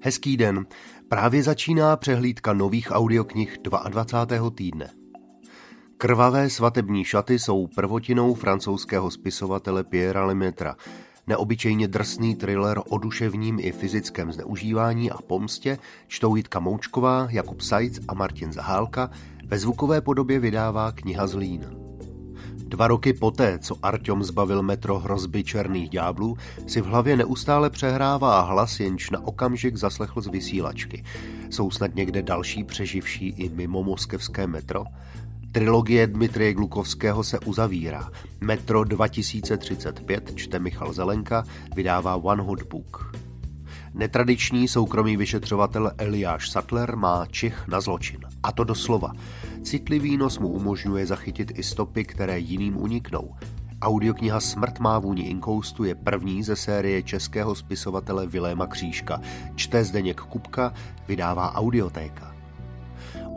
Hezký den. Právě začíná přehlídka nových audioknih 22. týdne. Krvavé svatební šaty jsou prvotinou francouzského spisovatele Pierre Lemaitre. Neobyčejně drsný thriller o duševním i fyzickém zneužívání a pomstě čtou Jitka Moučková, Jakub Sajc a Martin Zahálka, ve zvukové podobě vydává kniha Zlín. Dva roky poté, co Artyom zbavil metro hrozby černých ďáblů, si v hlavě neustále přehrává hlas, jenž na okamžik zaslechl z vysílačky. Jsou snad někde další přeživší i mimo moskevské metro? Trilogie Dmitrie Glukovského se uzavírá. Metro 2035, čte Michal Zelenka, vydává One Hot Book. Netradiční soukromý vyšetřovatel Eliáš Sattler má čich na zločin. A to doslova. Citlivý nos mu umožňuje zachytit i stopy, které jiným uniknou. Audiokniha Smrt má vůni inkoustu je první ze série českého spisovatele Viléma Křížka. Čte Zdeněk Kupka, vydává Audiotéka.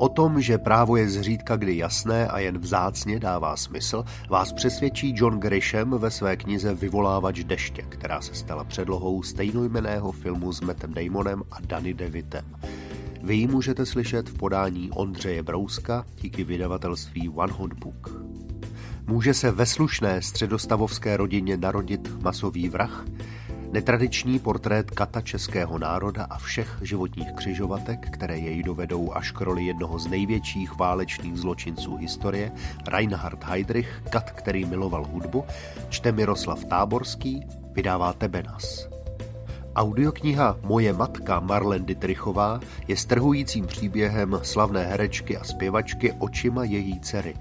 O tom, že právo je zřídka kdy jasné a jen vzácně dává smysl, vás přesvědčí John Grisham ve své knize Vyvolávač deště, která se stala předlohou stejnojmeného filmu s Mattem Damonem a Danny DeVitem. Vy ji můžete slyšet v podání Ondřeje Brouska díky vydavatelství One Hot Book. Může se ve slušné středostavovské rodině narodit masový vrah? Netradiční portrét kata českého národa a všech životních křižovatek, které jej dovedou až k roli jednoho z největších válečných zločinců historie, Reinhard Heydrich, kat, který miloval hudbu, čte Miroslav Táborský, vydává Tebenas. Audiokniha Moje matka Marlen Dietrichová je strhujícím příběhem slavné herečky a zpěvačky očima její dcery.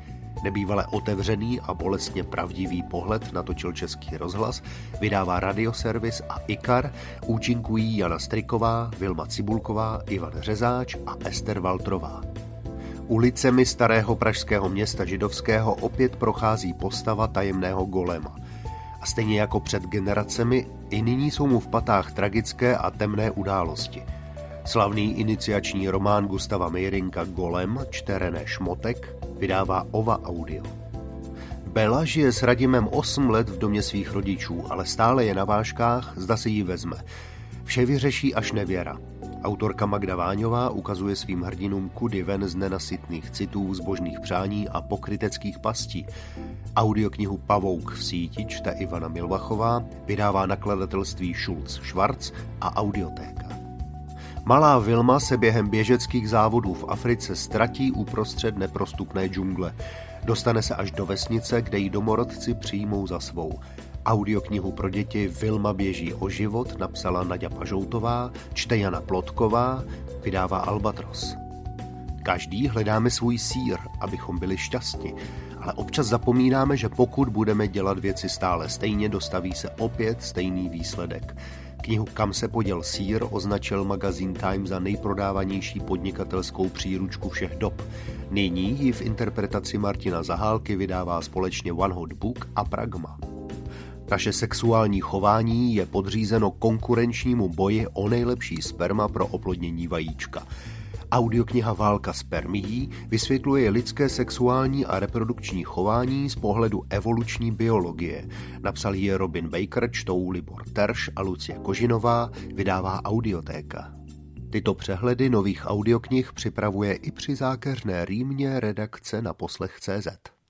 Nebývale otevřený a bolestně pravdivý pohled natočil Český rozhlas, vydává radioservis a IKAR, účinkují Jana Striková, Vilma Cibulková, Ivan Řezáč a Ester Valtrová. Ulicemi starého pražského města židovského opět prochází postava tajemného golema – a stejně jako před generacemi, i nyní jsou mu v patách tragické a temné události. Slavný iniciační román Gustava Meirinka Golem, čte René Šmotek, vydává Ova Audio. Bela žije s Radimem 8 let v domě svých rodičů, ale stále je na vážkách, zda si ji vezme. Vše vyřeší až nevěra. Autorka Magda Váňová ukazuje svým hrdinům kudy ven z nenasytných citů, zbožných přání a pokryteckých pastí. Audioknihu Pavouk v síti čte Ivana Milvachová, vydává nakladatelství Schulz Schwarz a Audiotéka. Malá Vilma se během běžeckých závodů v Africe ztratí uprostřed neprostupné džungle. Dostane se až do vesnice, kde ji domorodci přijmou za svou. Audioknihu pro děti Vilma běží o život napsala Nadia Pažoutová, čte Jana Plotková, vydává Albatros. Každý hledáme svůj sír, abychom byli šťastní, ale občas zapomínáme, že pokud budeme dělat věci stále stejně, dostaví se opět stejný výsledek. Knihu Kam se poděl sír označil magazín Time za nejprodávanější podnikatelskou příručku všech dob. Nyní ji v interpretaci Martina Zahálky vydává společně One Hot Book a Pragma. Naše sexuální chování je podřízeno konkurenčnímu boji o nejlepší sperma pro oplodnění vajíčka. Audiokniha Válka spermií vysvětluje lidské sexuální a reprodukční chování z pohledu evoluční biologie. Napsal ji Robin Baker, čtou Libor Terš a Lucie Kožinová, vydává Audiotéka. Tyto přehledy nových audioknih připravuje i při zákeřné rýmě redakce na poslech CZ.